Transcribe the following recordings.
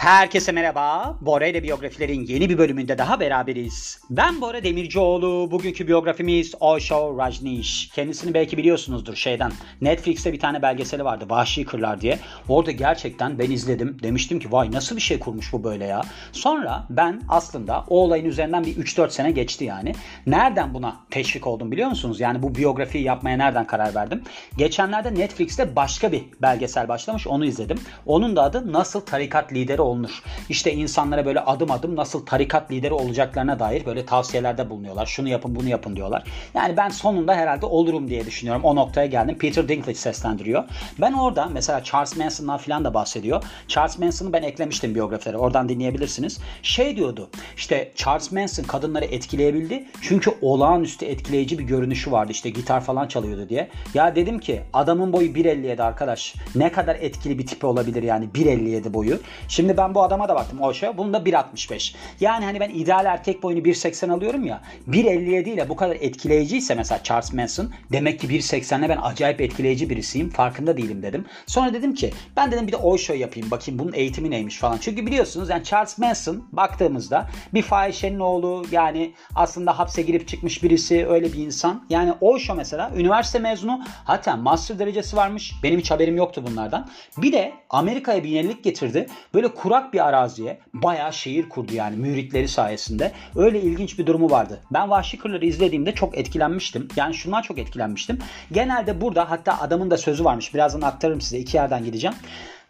Herkese merhaba. Bora ile biyografilerin yeni bir bölümünde daha beraberiz. Ben Bora Demircioğlu. Bugünkü biyografimiz Osho Rajneesh. Kendisini belki biliyorsunuzdur şeyden. Netflix'te bir tane belgeseli vardı. Vahşi Kırlar diye. Orada gerçekten ben izledim. Demiştim ki vay nasıl bir şey kurmuş bu böyle ya. Sonra ben aslında o olayın üzerinden bir 3-4 sene geçti yani. Nereden buna teşvik oldum biliyor musunuz? Yani bu biyografiyi yapmaya nereden karar verdim? Geçenlerde Netflix'te başka bir belgesel başlamış. Onu izledim. Onun da adı Nasıl Tarikat Lideri olunur. İşte insanlara böyle adım adım nasıl tarikat lideri olacaklarına dair böyle tavsiyelerde bulunuyorlar. Şunu yapın bunu yapın diyorlar. Yani ben sonunda herhalde olurum diye düşünüyorum. O noktaya geldim. Peter Dinklage seslendiriyor. Ben orada mesela Charles Manson'dan falan da bahsediyor. Charles Manson'ı ben eklemiştim biyografilere. Oradan dinleyebilirsiniz. Şey diyordu. İşte Charles Manson kadınları etkileyebildi. Çünkü olağanüstü etkileyici bir görünüşü vardı. İşte gitar falan çalıyordu diye. Ya dedim ki adamın boyu 1.57 arkadaş. Ne kadar etkili bir tipi olabilir yani 1.57 boyu. Şimdi ben bu adama da baktım o şey. Bunun da 1.65. Yani hani ben ideal erkek boyunu 1.80 alıyorum ya. 1.57 ile bu kadar etkileyiciyse mesela Charles Manson demek ki 1.80'le ben acayip etkileyici birisiyim. Farkında değilim dedim. Sonra dedim ki ben dedim bir de o show yapayım bakayım bunun eğitimi neymiş falan. Çünkü biliyorsunuz yani Charles Manson baktığımızda bir fahişenin oğlu yani aslında hapse girip çıkmış birisi öyle bir insan. Yani o show mesela üniversite mezunu hatta master derecesi varmış. Benim hiç haberim yoktu bunlardan. Bir de Amerika'ya bir yenilik getirdi. Böyle kurak bir araziye bayağı şehir kurdu yani müritleri sayesinde. Öyle ilginç bir durumu vardı. Ben Vahşi Kırlar'ı izlediğimde çok etkilenmiştim. Yani şundan çok etkilenmiştim. Genelde burada hatta adamın da sözü varmış. Birazdan aktarırım size. iki yerden gideceğim.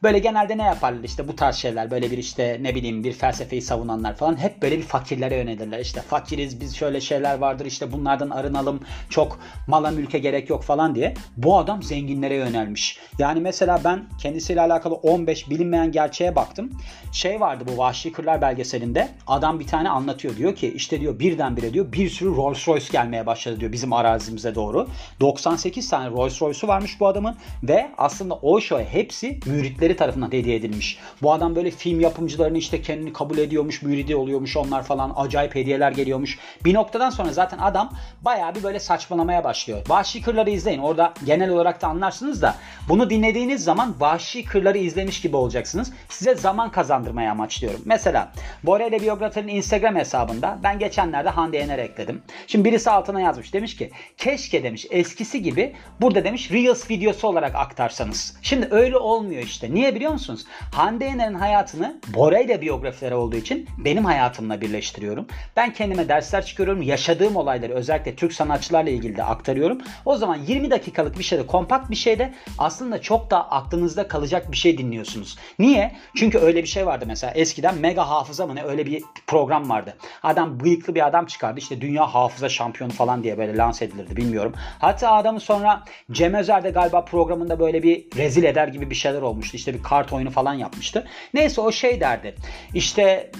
Böyle genelde ne yaparlar işte bu tarz şeyler böyle bir işte ne bileyim bir felsefeyi savunanlar falan hep böyle bir fakirlere yönelirler. İşte fakiriz biz şöyle şeyler vardır işte bunlardan arınalım çok mala mülke gerek yok falan diye. Bu adam zenginlere yönelmiş. Yani mesela ben kendisiyle alakalı 15 bilinmeyen gerçeğe baktım. Şey vardı bu Vahşi Kırlar belgeselinde adam bir tane anlatıyor diyor ki işte diyor birdenbire diyor bir sürü Rolls Royce gelmeye başladı diyor bizim arazimize doğru. 98 tane Rolls Royce'u varmış bu adamın ve aslında o show hepsi müritleri tarafından hediye edilmiş. Bu adam böyle film yapımcılarını işte kendini kabul ediyormuş, müridi oluyormuş onlar falan acayip hediyeler geliyormuş. Bir noktadan sonra zaten adam bayağı bir böyle saçmalamaya başlıyor. Vahşi Kırları izleyin. Orada genel olarak da anlarsınız da bunu dinlediğiniz zaman Vahşi Kırları izlemiş gibi olacaksınız. Size zaman kazandırmaya amaçlıyorum. Mesela Borele Biyografinin Instagram hesabında ben geçenlerde Hande Yener ekledim. Şimdi birisi altına yazmış. Demiş ki keşke demiş eskisi gibi burada demiş Reels videosu olarak aktarsanız. Şimdi öyle olmuyor işte. Niye biliyor musunuz? Hande Yener'in hayatını Bora ile biyografileri olduğu için benim hayatımla birleştiriyorum. Ben kendime dersler çıkarıyorum. Yaşadığım olayları özellikle Türk sanatçılarla ilgili de aktarıyorum. O zaman 20 dakikalık bir şeyde, kompakt bir şeyde aslında çok da aklınızda kalacak bir şey dinliyorsunuz. Niye? Çünkü öyle bir şey vardı mesela. Eskiden Mega Hafıza mı ne öyle bir program vardı. Adam bıyıklı bir adam çıkardı. İşte dünya hafıza şampiyonu falan diye böyle lanse edilirdi bilmiyorum. Hatta adamı sonra Cem Özer de galiba programında böyle bir rezil eder gibi bir şeyler olmuştu. İşte bir kart oyunu falan yapmıştı. Neyse o şey derdi. İşte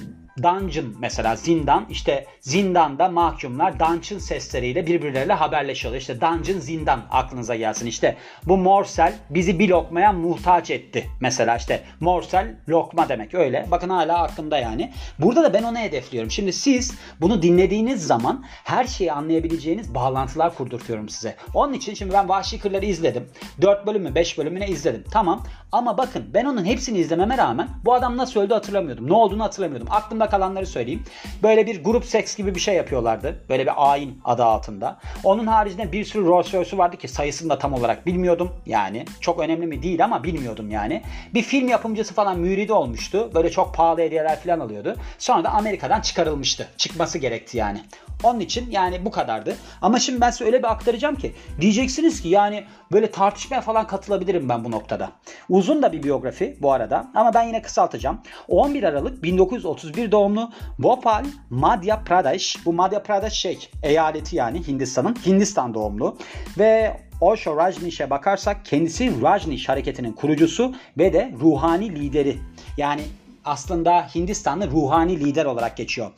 dungeon mesela zindan işte zindanda mahkumlar dungeon sesleriyle birbirleriyle haberleşiyorlar. İşte dungeon zindan aklınıza gelsin. İşte bu morsel bizi bir lokmaya muhtaç etti. Mesela işte morsel lokma demek öyle. Bakın hala aklımda yani. Burada da ben onu hedefliyorum. Şimdi siz bunu dinlediğiniz zaman her şeyi anlayabileceğiniz bağlantılar kurdurtuyorum size. Onun için şimdi ben Vahşi Kırları izledim. 4 bölümü 5 bölümüne izledim. Tamam ama bakın ben onun hepsini izlememe rağmen bu adam nasıl öldü hatırlamıyordum. Ne olduğunu hatırlamıyordum. Aklımda kalanları söyleyeyim. Böyle bir grup seks gibi bir şey yapıyorlardı. Böyle bir ayin adı altında. Onun haricinde bir sürü Rolls Royce'u vardı ki sayısını da tam olarak bilmiyordum. Yani çok önemli mi değil ama bilmiyordum yani. Bir film yapımcısı falan müridi olmuştu. Böyle çok pahalı hediyeler falan alıyordu. Sonra da Amerika'dan çıkarılmıştı. Çıkması gerekti yani. Onun için yani bu kadardı. Ama şimdi ben size öyle bir aktaracağım ki diyeceksiniz ki yani böyle tartışmaya falan katılabilirim ben bu noktada. Uzun da bir biyografi bu arada ama ben yine kısaltacağım. 11 Aralık 1931 doğumlu Bhopal, Madhya Pradesh. Bu Madhya Pradesh şey eyaleti yani Hindistan'ın Hindistan doğumlu ve Osho Rajneesh'e bakarsak kendisi Rajneesh hareketinin kurucusu ve de ruhani lideri. Yani aslında Hindistanlı ruhani lider olarak geçiyor.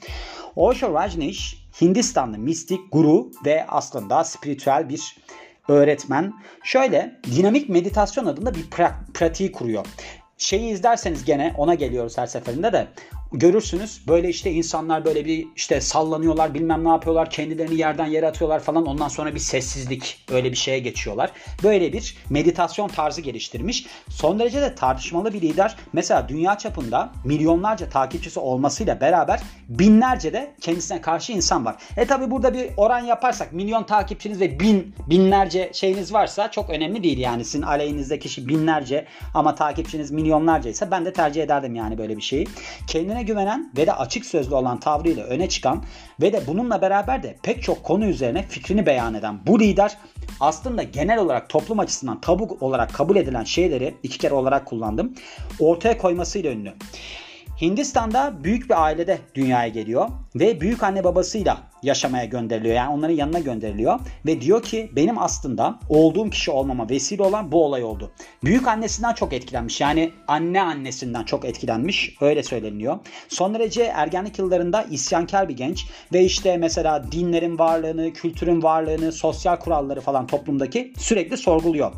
Osho Rajneesh Hindistanlı mistik, guru ve aslında spiritüel bir öğretmen. Şöyle dinamik meditasyon adında bir pra- pratiği kuruyor. Şeyi izlerseniz gene ona geliyoruz her seferinde de görürsünüz böyle işte insanlar böyle bir işte sallanıyorlar bilmem ne yapıyorlar kendilerini yerden yere atıyorlar falan ondan sonra bir sessizlik öyle bir şeye geçiyorlar. Böyle bir meditasyon tarzı geliştirmiş. Son derece de tartışmalı bir lider. Mesela dünya çapında milyonlarca takipçisi olmasıyla beraber binlerce de kendisine karşı insan var. E tabi burada bir oran yaparsak milyon takipçiniz ve bin binlerce şeyiniz varsa çok önemli değil yani sizin aleyhinizde kişi binlerce ama takipçiniz milyonlarca ise ben de tercih ederdim yani böyle bir şeyi. Kendine güvenen ve de açık sözlü olan tavrıyla öne çıkan ve de bununla beraber de pek çok konu üzerine fikrini beyan eden bu lider aslında genel olarak toplum açısından tabu olarak kabul edilen şeyleri iki kere olarak kullandım. Ortaya koymasıyla ünlü. Hindistan'da büyük bir ailede dünyaya geliyor ve büyük anne babasıyla yaşamaya gönderiliyor. Yani onların yanına gönderiliyor ve diyor ki benim aslında olduğum kişi olmama vesile olan bu olay oldu. Büyük annesinden çok etkilenmiş. Yani anne annesinden çok etkilenmiş. Öyle söyleniyor. Son derece ergenlik yıllarında isyankar bir genç ve işte mesela dinlerin varlığını, kültürün varlığını, sosyal kuralları falan toplumdaki sürekli sorguluyor.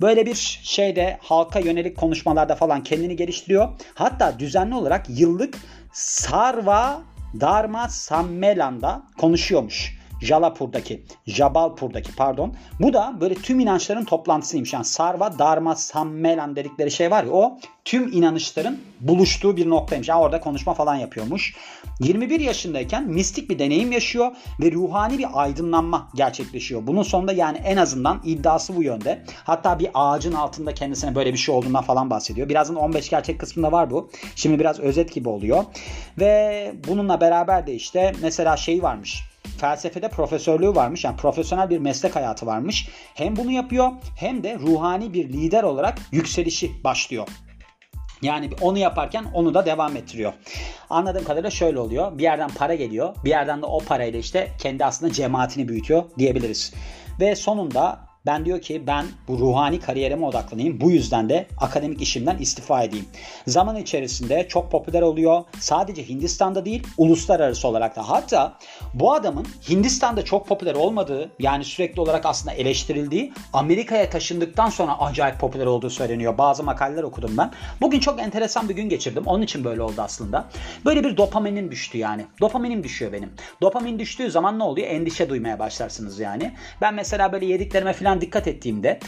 Böyle bir şeyde halka yönelik konuşmalarda falan kendini geliştiriyor. Hatta düzenli olarak yıllık Sarva Dharma Sammelan'da konuşuyormuş. Jalapur'daki, Jabalpur'daki pardon. Bu da böyle tüm inançların toplantısıymış. Yani Sarva, Dharma, Sammelan dedikleri şey var ya o tüm inanışların buluştuğu bir noktaymış. Yani orada konuşma falan yapıyormuş. 21 yaşındayken mistik bir deneyim yaşıyor ve ruhani bir aydınlanma gerçekleşiyor. Bunun sonunda yani en azından iddiası bu yönde. Hatta bir ağacın altında kendisine böyle bir şey olduğundan falan bahsediyor. Birazdan 15 gerçek kısmında var bu. Şimdi biraz özet gibi oluyor. Ve bununla beraber de işte mesela şey varmış felsefede profesörlüğü varmış. Yani profesyonel bir meslek hayatı varmış. Hem bunu yapıyor hem de ruhani bir lider olarak yükselişi başlıyor. Yani onu yaparken onu da devam ettiriyor. Anladığım kadarıyla şöyle oluyor. Bir yerden para geliyor. Bir yerden de o parayla işte kendi aslında cemaatini büyütüyor diyebiliriz. Ve sonunda ben diyor ki ben bu ruhani kariyerime odaklanayım. Bu yüzden de akademik işimden istifa edeyim. Zaman içerisinde çok popüler oluyor. Sadece Hindistan'da değil uluslararası olarak da. Hatta bu adamın Hindistan'da çok popüler olmadığı yani sürekli olarak aslında eleştirildiği Amerika'ya taşındıktan sonra acayip popüler olduğu söyleniyor. Bazı makaleler okudum ben. Bugün çok enteresan bir gün geçirdim. Onun için böyle oldu aslında. Böyle bir dopaminim düştü yani. Dopaminim düşüyor benim. Dopamin düştüğü zaman ne oluyor? Endişe duymaya başlarsınız yani. Ben mesela böyle yediklerime falan falan dikkat ettiğimde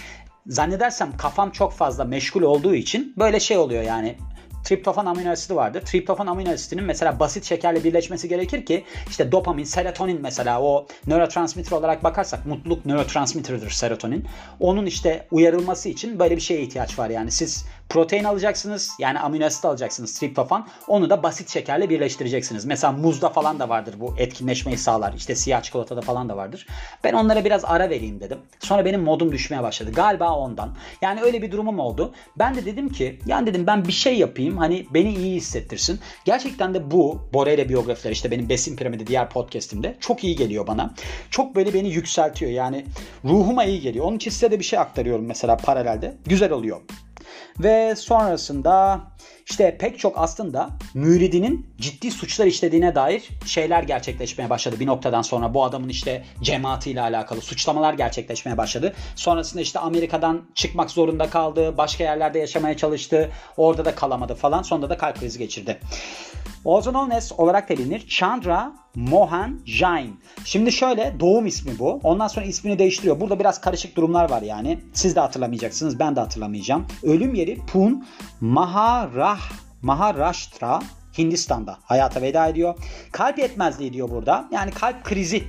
zannedersem kafam çok fazla meşgul olduğu için böyle şey oluyor yani triptofan amino asidi vardır. Triptofan amino asidinin mesela basit şekerle birleşmesi gerekir ki işte dopamin, serotonin mesela o nörotransmitter olarak bakarsak mutluluk nörotransmitter'dır serotonin. Onun işte uyarılması için böyle bir şeye ihtiyaç var yani. Siz protein alacaksınız yani amino asit alacaksınız triptofan. Onu da basit şekerle birleştireceksiniz. Mesela muzda falan da vardır bu etkinleşmeyi sağlar. İşte siyah çikolatada falan da vardır. Ben onlara biraz ara vereyim dedim. Sonra benim modum düşmeye başladı. Galiba ondan. Yani öyle bir durumum oldu. Ben de dedim ki yani dedim ben bir şey yapayım hani beni iyi hissettirsin. Gerçekten de bu Borel'e biyografiler işte benim Besin Piramidi diğer podcastimde çok iyi geliyor bana. Çok böyle beni yükseltiyor yani ruhuma iyi geliyor. Onun için size de bir şey aktarıyorum mesela paralelde. Güzel oluyor. Ve sonrasında işte pek çok aslında müridinin ciddi suçlar işlediğine dair şeyler gerçekleşmeye başladı. Bir noktadan sonra bu adamın işte cemaatiyle alakalı suçlamalar gerçekleşmeye başladı. Sonrasında işte Amerika'dan çıkmak zorunda kaldı. Başka yerlerde yaşamaya çalıştı. Orada da kalamadı falan. Sonunda da kalp krizi geçirdi. Also known olarak da bilinir. Chandra Mohan Jain. Şimdi şöyle doğum ismi bu. Ondan sonra ismini değiştiriyor. Burada biraz karışık durumlar var yani. Siz de hatırlamayacaksınız. Ben de hatırlamayacağım. Ölüm yeri Pune Maharah Maharashtra Hindistan'da hayata veda ediyor. Kalp yetmezliği diyor burada. Yani kalp krizi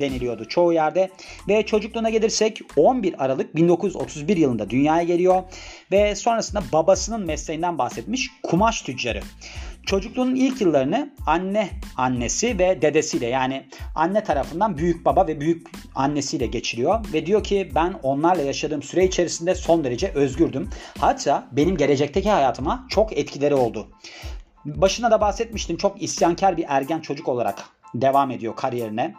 deniliyordu çoğu yerde. Ve çocukluğuna gelirsek 11 Aralık 1931 yılında dünyaya geliyor. Ve sonrasında babasının mesleğinden bahsetmiş kumaş tüccarı. Çocukluğunun ilk yıllarını anne annesi ve dedesiyle yani anne tarafından büyük baba ve büyük annesiyle geçiriyor ve diyor ki ben onlarla yaşadığım süre içerisinde son derece özgürdüm. Hatta benim gelecekteki hayatıma çok etkileri oldu. Başına da bahsetmiştim çok isyankar bir ergen çocuk olarak devam ediyor kariyerine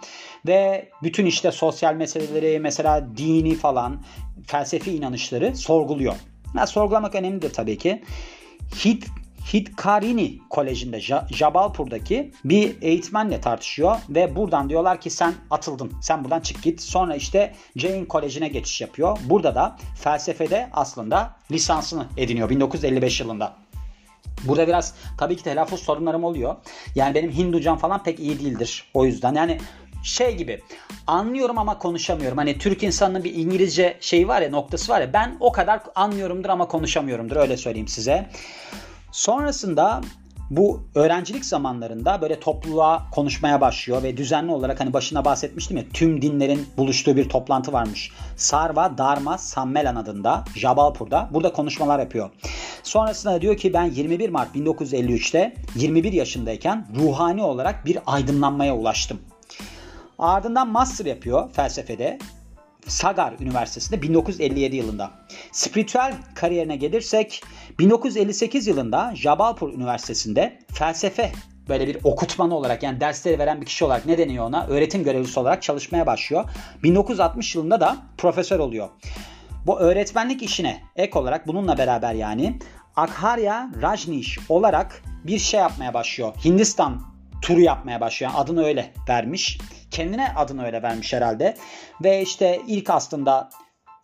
ve bütün işte sosyal meseleleri mesela dini falan felsefi inanışları sorguluyor. Yani sorgulamak önemlidir tabii ki. Hit Hitkarini Koleji'nde Jabalpur'daki bir eğitmenle tartışıyor ve buradan diyorlar ki sen atıldın. Sen buradan çık git. Sonra işte Jane Koleji'ne geçiş yapıyor. Burada da felsefede aslında lisansını ediniyor 1955 yılında. Burada biraz tabii ki telaffuz sorunlarım oluyor. Yani benim Hinducam falan pek iyi değildir. O yüzden yani şey gibi anlıyorum ama konuşamıyorum. Hani Türk insanının bir İngilizce şeyi var ya noktası var ya ben o kadar anlıyorumdur ama konuşamıyorumdur öyle söyleyeyim size. Sonrasında bu öğrencilik zamanlarında böyle topluluğa konuşmaya başlıyor ve düzenli olarak hani başına bahsetmiştim ya tüm dinlerin buluştuğu bir toplantı varmış. Sarva Dharma Sammelan adında Jabalpur'da burada konuşmalar yapıyor. Sonrasında diyor ki ben 21 Mart 1953'te 21 yaşındayken ruhani olarak bir aydınlanmaya ulaştım. Ardından master yapıyor felsefede. Sagar Üniversitesi'nde 1957 yılında. Spiritüel kariyerine gelirsek 1958 yılında Jabalpur Üniversitesi'nde felsefe böyle bir okutman olarak yani dersleri veren bir kişi olarak ne deniyor ona? Öğretim görevlisi olarak çalışmaya başlıyor. 1960 yılında da profesör oluyor. Bu öğretmenlik işine ek olarak bununla beraber yani Akharya Rajneesh olarak bir şey yapmaya başlıyor. Hindistan turu yapmaya başlıyor. Yani adını öyle vermiş. Kendine adını öyle vermiş herhalde. Ve işte ilk aslında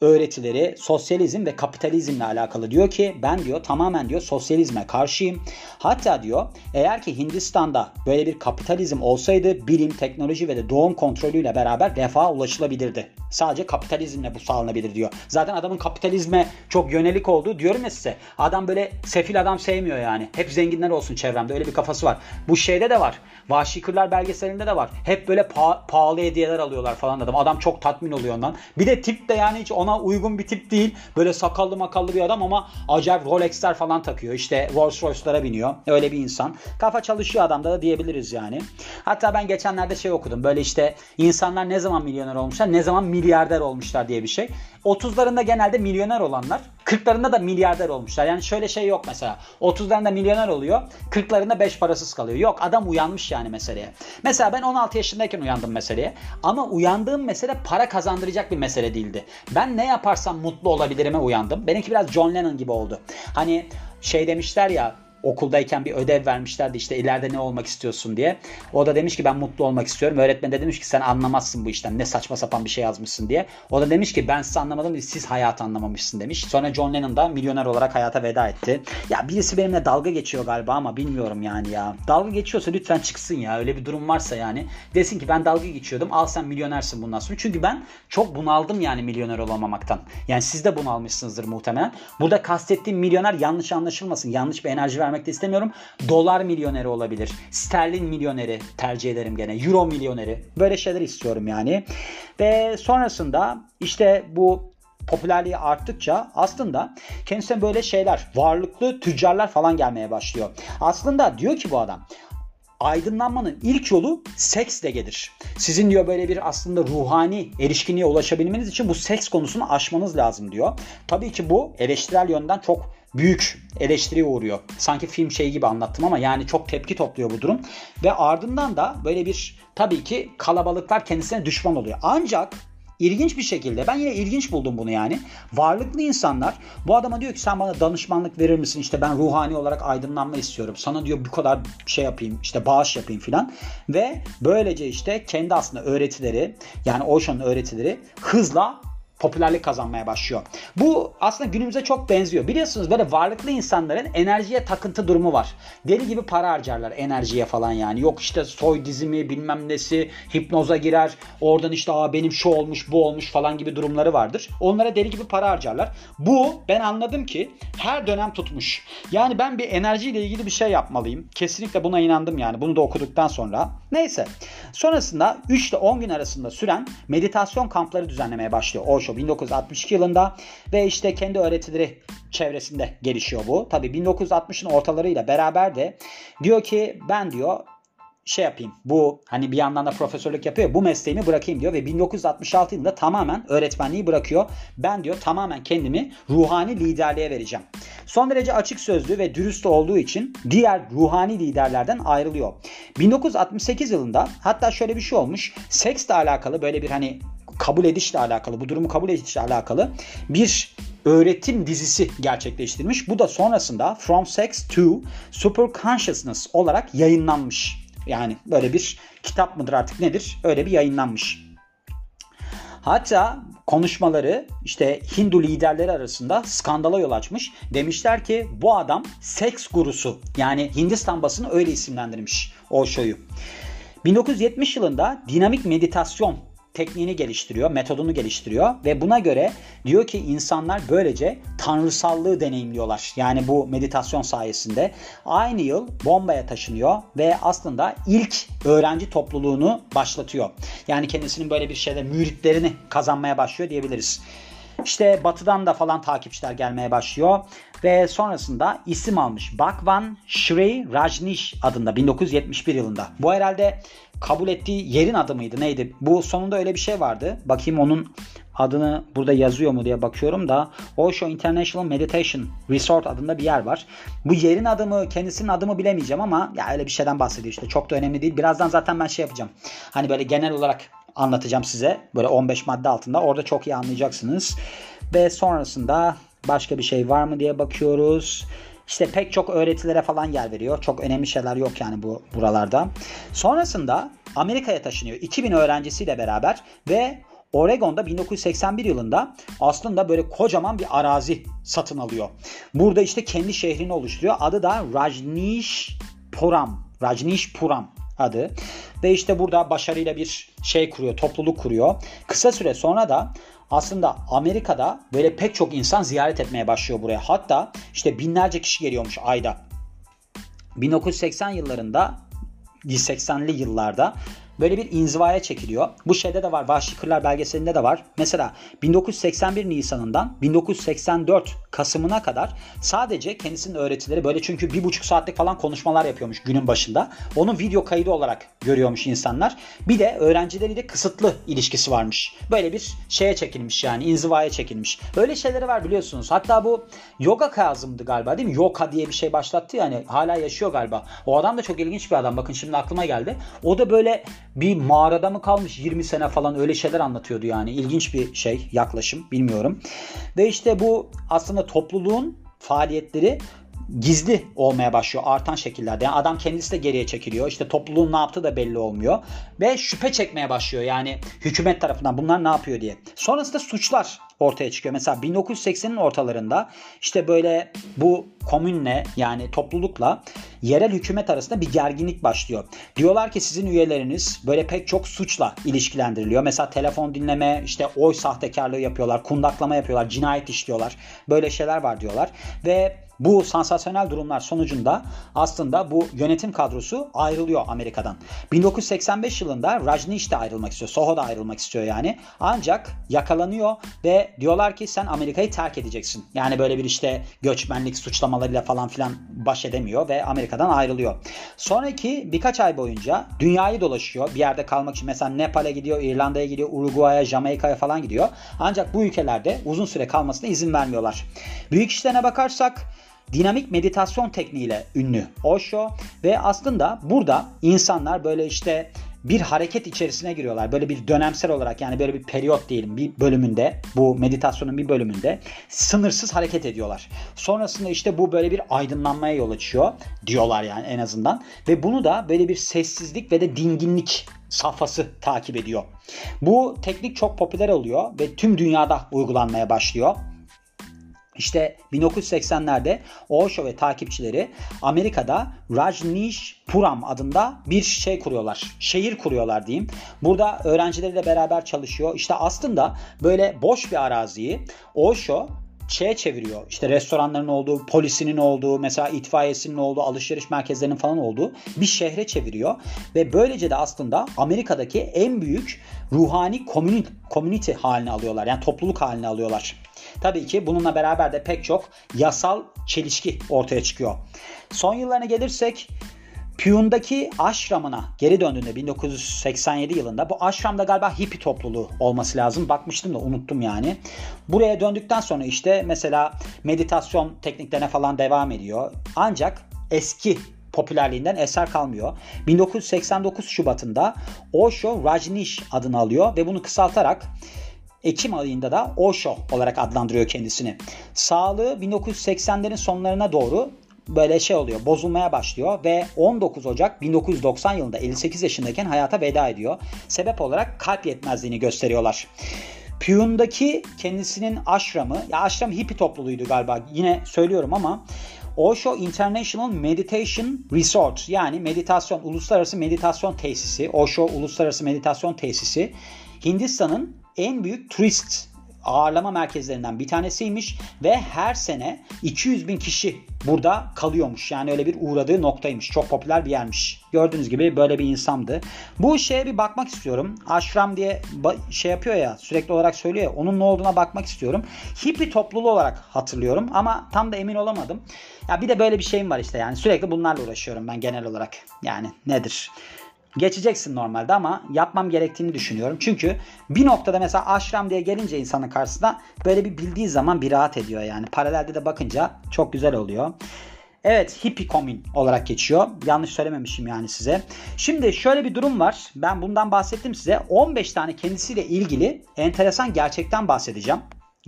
öğretileri sosyalizm ve kapitalizmle alakalı diyor ki ben diyor tamamen diyor sosyalizme karşıyım. Hatta diyor eğer ki Hindistan'da böyle bir kapitalizm olsaydı bilim, teknoloji ve de doğum kontrolüyle beraber refaha ulaşılabilirdi. Sadece kapitalizmle bu sağlanabilir diyor. Zaten adamın kapitalizme çok yönelik olduğu diyorum ya size. Adam böyle sefil adam sevmiyor yani. Hep zenginler olsun çevremde öyle bir kafası var. Bu şeyde de var. Vahşi Kırlar belgeselinde de var. Hep böyle pa- pahalı hediyeler alıyorlar falan adam. Adam çok tatmin oluyor ondan. Bir de tip de yani hiç ona uygun bir tip değil. Böyle sakallı makallı bir adam ama acayip Rolex'ler falan takıyor. İşte Rolls Royce'lara biniyor. Öyle bir insan. Kafa çalışıyor adamda da diyebiliriz yani. Hatta ben geçenlerde şey okudum. Böyle işte insanlar ne zaman milyoner olmuşlar ne zaman milyarder olmuşlar diye bir şey. 30'larında genelde milyoner olanlar 40'larında da milyarder olmuşlar. Yani şöyle şey yok mesela. 30'larında milyoner oluyor. 40'larında 5 parasız kalıyor. Yok adam uyanmış yani meseleye. Mesela ben 16 yaşındayken uyandım meseleye. Ama uyandığım mesele para kazandıracak bir mesele değildi. Ben ne yaparsam mutlu olabilirime uyandım. Benimki biraz John Lennon gibi oldu. Hani şey demişler ya okuldayken bir ödev vermişlerdi işte ileride ne olmak istiyorsun diye. O da demiş ki ben mutlu olmak istiyorum. Öğretmen de demiş ki sen anlamazsın bu işten ne saçma sapan bir şey yazmışsın diye. O da demiş ki ben sizi anlamadım siz hayatı anlamamışsın demiş. Sonra John Lennon da milyoner olarak hayata veda etti. Ya birisi benimle dalga geçiyor galiba ama bilmiyorum yani ya. Dalga geçiyorsa lütfen çıksın ya öyle bir durum varsa yani. Desin ki ben dalga geçiyordum al sen milyonersin bundan sonra. Çünkü ben çok bunaldım yani milyoner olamamaktan. Yani siz de bunalmışsınızdır muhtemelen. Burada kastettiğim milyoner yanlış anlaşılmasın. Yanlış bir enerji vermek de istemiyorum. Dolar milyoneri olabilir. Sterlin milyoneri tercih ederim gene. Euro milyoneri. Böyle şeyler istiyorum yani. Ve sonrasında işte bu popülerliği arttıkça aslında kendisine böyle şeyler, varlıklı tüccarlar falan gelmeye başlıyor. Aslında diyor ki bu adam aydınlanmanın ilk yolu seksle gelir. Sizin diyor böyle bir aslında ruhani erişkinliğe ulaşabilmeniz için bu seks konusunu aşmanız lazım diyor. Tabii ki bu eleştirel yönden çok büyük eleştiriye uğruyor. Sanki film şeyi gibi anlattım ama yani çok tepki topluyor bu durum. Ve ardından da böyle bir tabii ki kalabalıklar kendisine düşman oluyor. Ancak İlginç bir şekilde ben yine ilginç buldum bunu yani. Varlıklı insanlar bu adama diyor ki sen bana danışmanlık verir misin? İşte ben ruhani olarak aydınlanma istiyorum. Sana diyor bu kadar şey yapayım işte bağış yapayım filan. Ve böylece işte kendi aslında öğretileri yani Osho'nun öğretileri hızla popülerlik kazanmaya başlıyor. Bu aslında günümüze çok benziyor. Biliyorsunuz böyle varlıklı insanların enerjiye takıntı durumu var. Deli gibi para harcarlar enerjiye falan yani. Yok işte soy dizimi bilmem nesi hipnoza girer. Oradan işte Aa, benim şu olmuş bu olmuş falan gibi durumları vardır. Onlara deli gibi para harcarlar. Bu ben anladım ki her dönem tutmuş. Yani ben bir enerjiyle ilgili bir şey yapmalıyım. Kesinlikle buna inandım yani. Bunu da okuduktan sonra. Neyse. Sonrasında 3 ile 10 gün arasında süren meditasyon kampları düzenlemeye başlıyor Osho Osho 1962 yılında ve işte kendi öğretileri çevresinde gelişiyor bu. Tabi 1960'ın ortalarıyla beraber de diyor ki ben diyor şey yapayım. Bu hani bir yandan da profesörlük yapıyor. Bu mesleğimi bırakayım diyor ve 1966 yılında tamamen öğretmenliği bırakıyor. Ben diyor tamamen kendimi ruhani liderliğe vereceğim. Son derece açık sözlü ve dürüst olduğu için diğer ruhani liderlerden ayrılıyor. 1968 yılında hatta şöyle bir şey olmuş. Seksle alakalı böyle bir hani kabul edişle alakalı, bu durumu kabul edişle alakalı bir öğretim dizisi gerçekleştirmiş. Bu da sonrasında From Sex to Super Consciousness olarak yayınlanmış. Yani böyle bir kitap mıdır artık nedir? Öyle bir yayınlanmış. Hatta konuşmaları işte Hindu liderleri arasında skandala yol açmış. Demişler ki bu adam seks gurusu yani Hindistan basını öyle isimlendirmiş Osho'yu. 1970 yılında dinamik meditasyon tekniğini geliştiriyor, metodunu geliştiriyor ve buna göre diyor ki insanlar böylece tanrısallığı deneyimliyorlar. Yani bu meditasyon sayesinde aynı yıl Bombay'a taşınıyor ve aslında ilk öğrenci topluluğunu başlatıyor. Yani kendisinin böyle bir şeyde müritlerini kazanmaya başlıyor diyebiliriz. İşte batıdan da falan takipçiler gelmeye başlıyor ve sonrasında isim almış. Bhagwan Shri Rajnish adında 1971 yılında. Bu herhalde kabul ettiği yerin adı mıydı neydi? Bu sonunda öyle bir şey vardı. Bakayım onun adını burada yazıyor mu diye bakıyorum da Osho International Meditation Resort adında bir yer var. Bu yerin adı mı kendisinin adı mı bilemeyeceğim ama ya öyle bir şeyden bahsediyor işte. Çok da önemli değil. Birazdan zaten ben şey yapacağım. Hani böyle genel olarak anlatacağım size. Böyle 15 madde altında. Orada çok iyi anlayacaksınız. Ve sonrasında başka bir şey var mı diye bakıyoruz. İşte pek çok öğretilere falan yer veriyor. Çok önemli şeyler yok yani bu buralarda. Sonrasında Amerika'ya taşınıyor. 2000 öğrencisiyle beraber ve Oregon'da 1981 yılında aslında böyle kocaman bir arazi satın alıyor. Burada işte kendi şehrini oluşturuyor. Adı da Rajneeshpuram. Rajneeshpuram adı. Ve işte burada başarıyla bir şey kuruyor, topluluk kuruyor. Kısa süre sonra da aslında Amerika'da böyle pek çok insan ziyaret etmeye başlıyor buraya. Hatta işte binlerce kişi geliyormuş ayda. 1980 yıllarında 80'li yıllarda böyle bir inzivaya çekiliyor. Bu şeyde de var. Vahşi Kırlar belgeselinde de var. Mesela 1981 Nisan'ından 1984 Kasım'ına kadar sadece kendisinin öğretileri böyle çünkü bir buçuk saatlik falan konuşmalar yapıyormuş günün başında. Onun video kaydı olarak görüyormuş insanlar. Bir de öğrencileriyle kısıtlı ilişkisi varmış. Böyle bir şeye çekilmiş yani inzivaya çekilmiş. Öyle şeyleri var biliyorsunuz. Hatta bu yoga Kazım'dı galiba değil mi? Yoga diye bir şey başlattı yani hala yaşıyor galiba. O adam da çok ilginç bir adam. Bakın şimdi aklıma geldi. O da böyle bir mağarada mı kalmış 20 sene falan öyle şeyler anlatıyordu yani. İlginç bir şey yaklaşım bilmiyorum. Ve işte bu aslında topluluğun faaliyetleri gizli olmaya başlıyor artan şekillerde. Yani adam kendisi de geriye çekiliyor. İşte topluluğun ne yaptığı da belli olmuyor. Ve şüphe çekmeye başlıyor yani hükümet tarafından bunlar ne yapıyor diye. Sonrasında suçlar ortaya çıkıyor. Mesela 1980'in ortalarında işte böyle bu komünle yani toplulukla yerel hükümet arasında bir gerginlik başlıyor. Diyorlar ki sizin üyeleriniz böyle pek çok suçla ilişkilendiriliyor. Mesela telefon dinleme, işte oy sahtekarlığı yapıyorlar, kundaklama yapıyorlar, cinayet işliyorlar. Böyle şeyler var diyorlar. Ve bu sansasyonel durumlar sonucunda aslında bu yönetim kadrosu ayrılıyor Amerika'dan. 1985 yılında Rajneesh de ayrılmak istiyor. Soho da ayrılmak istiyor yani. Ancak yakalanıyor ve diyorlar ki sen Amerika'yı terk edeceksin. Yani böyle bir işte göçmenlik suçlamalarıyla falan filan baş edemiyor ve Amerika'dan ayrılıyor. Sonraki birkaç ay boyunca dünyayı dolaşıyor. Bir yerde kalmak için mesela Nepal'e gidiyor, İrlanda'ya gidiyor, Uruguay'a, Jamaika'ya falan gidiyor. Ancak bu ülkelerde uzun süre kalmasına izin vermiyorlar. Büyük işlerine bakarsak dinamik meditasyon tekniğiyle ünlü Osho ve aslında burada insanlar böyle işte bir hareket içerisine giriyorlar. Böyle bir dönemsel olarak yani böyle bir periyot diyelim bir bölümünde bu meditasyonun bir bölümünde sınırsız hareket ediyorlar. Sonrasında işte bu böyle bir aydınlanmaya yol açıyor diyorlar yani en azından. Ve bunu da böyle bir sessizlik ve de dinginlik safhası takip ediyor. Bu teknik çok popüler oluyor ve tüm dünyada uygulanmaya başlıyor. İşte 1980'lerde Osho ve takipçileri Amerika'da Rajneeshpuram adında bir şey kuruyorlar. Şehir kuruyorlar diyeyim. Burada öğrencileriyle beraber çalışıyor. İşte aslında böyle boş bir araziyi Osho şeye çeviriyor. İşte restoranların olduğu, polisinin olduğu, mesela itfaiyesinin olduğu, alışveriş merkezlerinin falan olduğu bir şehre çeviriyor. Ve böylece de aslında Amerika'daki en büyük ruhani community haline alıyorlar. Yani topluluk haline alıyorlar. Tabii ki bununla beraber de pek çok yasal çelişki ortaya çıkıyor. Son yıllarına gelirsek Piyun'daki aşramına geri döndüğünde 1987 yılında bu aşramda galiba hippie topluluğu olması lazım. Bakmıştım da unuttum yani. Buraya döndükten sonra işte mesela meditasyon tekniklerine falan devam ediyor. Ancak eski popülerliğinden eser kalmıyor. 1989 Şubat'ında Osho Rajneesh adını alıyor ve bunu kısaltarak Ekim ayında da Osho olarak adlandırıyor kendisini. Sağlığı 1980'lerin sonlarına doğru böyle şey oluyor bozulmaya başlıyor ve 19 Ocak 1990 yılında 58 yaşındayken hayata veda ediyor. Sebep olarak kalp yetmezliğini gösteriyorlar. Piyun'daki kendisinin aşramı, ya aşram hippie topluluğuydu galiba yine söylüyorum ama Osho International Meditation Resort yani meditasyon, uluslararası meditasyon tesisi, Osho Uluslararası Meditasyon Tesisi Hindistan'ın en büyük turist ağırlama merkezlerinden bir tanesiymiş ve her sene 200 bin kişi burada kalıyormuş. Yani öyle bir uğradığı noktaymış. Çok popüler bir yermiş. Gördüğünüz gibi böyle bir insandı. Bu şeye bir bakmak istiyorum. Ashram diye şey yapıyor ya sürekli olarak söylüyor ya onun ne olduğuna bakmak istiyorum. Hippie topluluğu olarak hatırlıyorum ama tam da emin olamadım. Ya bir de böyle bir şeyim var işte yani sürekli bunlarla uğraşıyorum ben genel olarak. Yani nedir? Geçeceksin normalde ama yapmam gerektiğini düşünüyorum. Çünkü bir noktada mesela aşram diye gelince insanın karşısına böyle bir bildiği zaman bir rahat ediyor yani. Paralelde de bakınca çok güzel oluyor. Evet hippie komün olarak geçiyor. Yanlış söylememişim yani size. Şimdi şöyle bir durum var. Ben bundan bahsettim size. 15 tane kendisiyle ilgili enteresan gerçekten bahsedeceğim.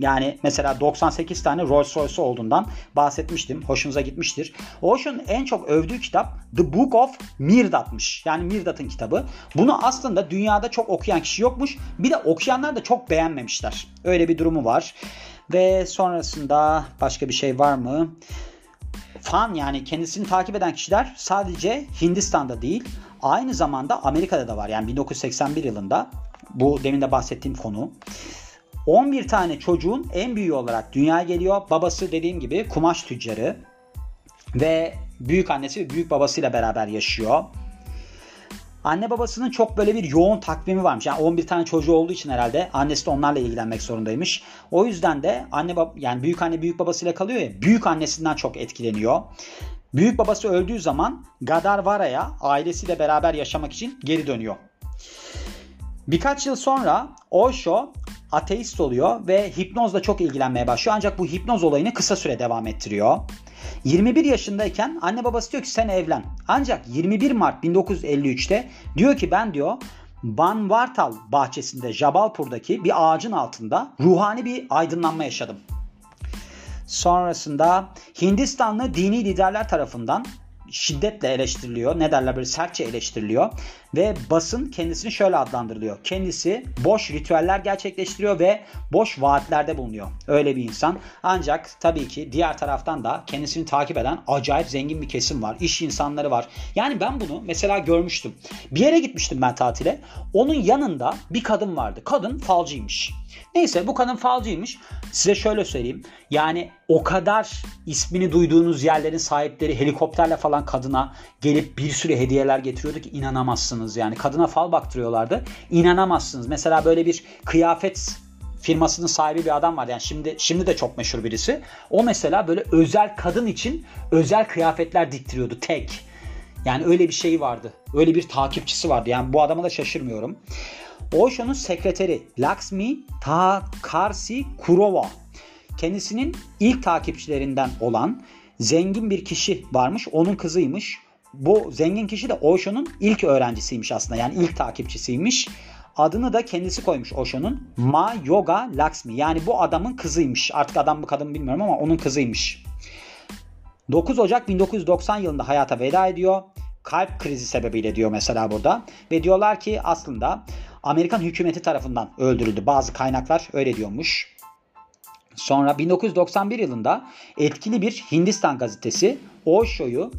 Yani mesela 98 tane Rolls Royce olduğundan bahsetmiştim. Hoşunuza gitmiştir. Osho'nun en çok övdüğü kitap The Book of Mirdat'mış. Yani Mirdat'ın kitabı. Bunu aslında dünyada çok okuyan kişi yokmuş. Bir de okuyanlar da çok beğenmemişler. Öyle bir durumu var. Ve sonrasında başka bir şey var mı? Fan yani kendisini takip eden kişiler sadece Hindistan'da değil aynı zamanda Amerika'da da var. Yani 1981 yılında bu demin de bahsettiğim konu. 11 tane çocuğun en büyüğü olarak dünyaya geliyor. Babası dediğim gibi kumaş tüccarı ve büyük annesi ve büyük babasıyla beraber yaşıyor. Anne babasının çok böyle bir yoğun takvimi varmış. Yani 11 tane çocuğu olduğu için herhalde annesi de onlarla ilgilenmek zorundaymış. O yüzden de anne bab yani büyük anne büyük babasıyla kalıyor ya büyük annesinden çok etkileniyor. Büyük babası öldüğü zaman Gadarvara'ya ailesiyle beraber yaşamak için geri dönüyor. Birkaç yıl sonra Osho ateist oluyor ve hipnozla çok ilgilenmeye başlıyor. Ancak bu hipnoz olayını kısa süre devam ettiriyor. 21 yaşındayken anne babası diyor ki sen evlen. Ancak 21 Mart 1953'te diyor ki ben diyor Banvartal bahçesinde Jabalpur'daki bir ağacın altında ruhani bir aydınlanma yaşadım. Sonrasında Hindistanlı dini liderler tarafından şiddetle eleştiriliyor. Ne derler böyle sertçe eleştiriliyor. Ve basın kendisini şöyle adlandırılıyor. Kendisi boş ritüeller gerçekleştiriyor ve boş vaatlerde bulunuyor. Öyle bir insan. Ancak tabii ki diğer taraftan da kendisini takip eden acayip zengin bir kesim var. İş insanları var. Yani ben bunu mesela görmüştüm. Bir yere gitmiştim ben tatile. Onun yanında bir kadın vardı. Kadın falcıymış. Neyse bu kadın falcıymış. Size şöyle söyleyeyim. Yani o kadar ismini duyduğunuz yerlerin sahipleri helikopterle falan kadına gelip bir sürü hediyeler getiriyordu ki inanamazsınız yani. Kadına fal baktırıyorlardı. İnanamazsınız. Mesela böyle bir kıyafet firmasının sahibi bir adam var. Yani şimdi şimdi de çok meşhur birisi. O mesela böyle özel kadın için özel kıyafetler diktiriyordu tek. Yani öyle bir şey vardı. Öyle bir takipçisi vardı. Yani bu adama da şaşırmıyorum. Osho'nun sekreteri Lakshmi Takarsi Kurova kendisinin ilk takipçilerinden olan zengin bir kişi varmış. Onun kızıymış. Bu zengin kişi de Osho'nun ilk öğrencisiymiş aslında. Yani ilk takipçisiymiş. Adını da kendisi koymuş Osho'nun. Ma Yoga Lakshmi. Yani bu adamın kızıymış. Artık adam mı kadın bilmiyorum ama onun kızıymış. 9 Ocak 1990 yılında hayata veda ediyor. Kalp krizi sebebiyle diyor mesela burada. Ve diyorlar ki aslında Amerikan hükümeti tarafından öldürüldü. Bazı kaynaklar öyle diyormuş. Sonra 1991 yılında etkili bir Hindistan gazetesi Osho'yu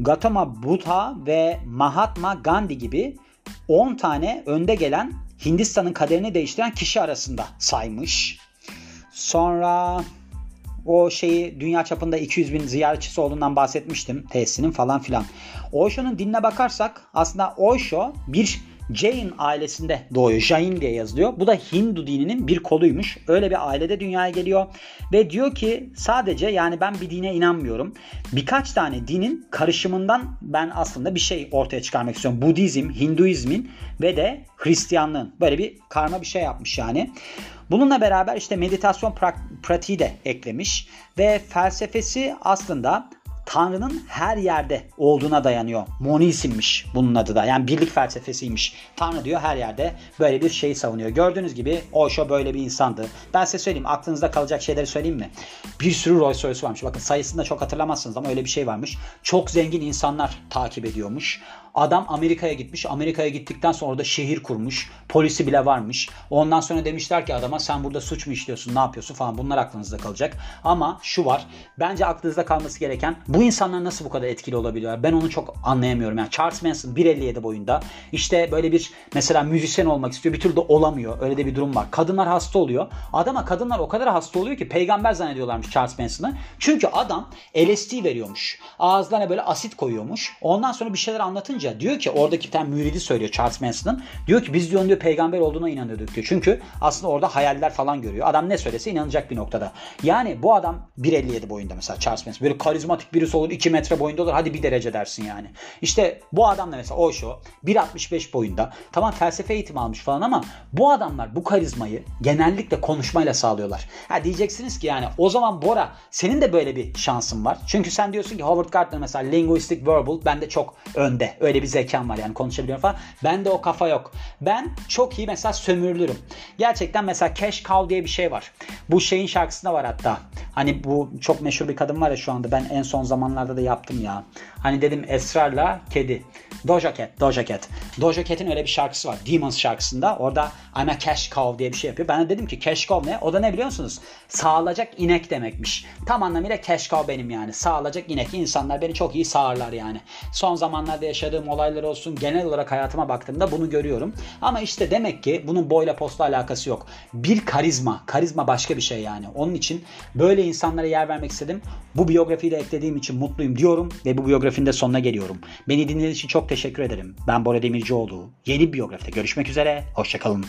Gautama Buddha ve Mahatma Gandhi gibi 10 tane önde gelen Hindistan'ın kaderini değiştiren kişi arasında saymış. Sonra o şeyi dünya çapında 200 bin ziyaretçisi olduğundan bahsetmiştim. Tesisinin falan filan. Osho'nun dinine bakarsak aslında Osho bir Jain ailesinde doğuyor. Jain diye yazılıyor. Bu da Hindu dininin bir koluymuş. Öyle bir ailede dünyaya geliyor ve diyor ki sadece yani ben bir dine inanmıyorum. Birkaç tane dinin karışımından ben aslında bir şey ortaya çıkarmak istiyorum. Budizm, Hinduizmin ve de Hristiyanlığın böyle bir karma bir şey yapmış yani. Bununla beraber işte meditasyon pra- pratiği de eklemiş ve felsefesi aslında Tanrı'nın her yerde olduğuna dayanıyor. Monismmiş bunun adı da. Yani birlik felsefesiymiş. Tanrı diyor her yerde böyle bir şeyi savunuyor. Gördüğünüz gibi Osho böyle bir insandı. Ben size söyleyeyim aklınızda kalacak şeyleri söyleyeyim mi? Bir sürü Rolls Royce varmış. Bakın sayısını da çok hatırlamazsınız ama öyle bir şey varmış. Çok zengin insanlar takip ediyormuş. Adam Amerika'ya gitmiş. Amerika'ya gittikten sonra orada şehir kurmuş. Polisi bile varmış. Ondan sonra demişler ki adama sen burada suç mu işliyorsun ne yapıyorsun falan bunlar aklınızda kalacak. Ama şu var. Bence aklınızda kalması gereken bu insanlar nasıl bu kadar etkili olabiliyorlar? Ben onu çok anlayamıyorum. Yani Charles Manson 1.57 boyunda işte böyle bir mesela müzisyen olmak istiyor. Bir türlü de olamıyor. Öyle de bir durum var. Kadınlar hasta oluyor. Adama kadınlar o kadar hasta oluyor ki peygamber zannediyorlarmış Charles Manson'ı. Çünkü adam LSD veriyormuş. Ağızlarına böyle asit koyuyormuş. Ondan sonra bir şeyler anlatınca olunca diyor ki oradaki bir tane müridi söylüyor Charles Manson'ın. Diyor ki biz diyor, diyor peygamber olduğuna inanıyorduk diyor. Çünkü aslında orada hayaller falan görüyor. Adam ne söylese inanacak bir noktada. Yani bu adam 1.57 boyunda mesela Charles Manson. Böyle karizmatik birisi olur 2 metre boyunda olur. Hadi bir derece dersin yani. İşte bu adam da mesela Osho 1.65 boyunda. Tamam felsefe eğitimi almış falan ama bu adamlar bu karizmayı genellikle konuşmayla sağlıyorlar. Ha diyeceksiniz ki yani o zaman Bora senin de böyle bir şansın var. Çünkü sen diyorsun ki Howard Gardner mesela linguistic verbal bende çok önde. Öyle bir zekam var yani konuşabiliyorum falan. Bende o kafa yok. Ben çok iyi mesela sömürülürüm. Gerçekten mesela Cash Cow diye bir şey var. Bu şeyin şarkısında var hatta. Hani bu çok meşhur bir kadın var ya şu anda. Ben en son zamanlarda da yaptım ya. Hani dedim esrarla kedi. Doja Cat, Doja Cat. Doja Cat'in öyle bir şarkısı var. Demons şarkısında. Orada I'm a cash cow diye bir şey yapıyor. Ben de dedim ki cash cow ne? O da ne biliyor musunuz? Sağılacak inek demekmiş. Tam anlamıyla cash cow benim yani. Sağılacak inek. İnsanlar beni çok iyi sağırlar yani. Son zamanlarda yaşadığım olaylar olsun. Genel olarak hayatıma baktığımda bunu görüyorum. Ama işte demek ki bunun boyla postla alakası yok. Bir karizma. Karizma başka bir şey yani. Onun için böyle insanlara yer vermek istedim. Bu biyografiyi de eklediğim için mutluyum diyorum ve bu biyografinin de sonuna geliyorum. Beni dinlediğiniz için çok teşekkür ederim. Ben Bora Demircioğlu. Yeni biyografide görüşmek üzere. Hoşçakalın.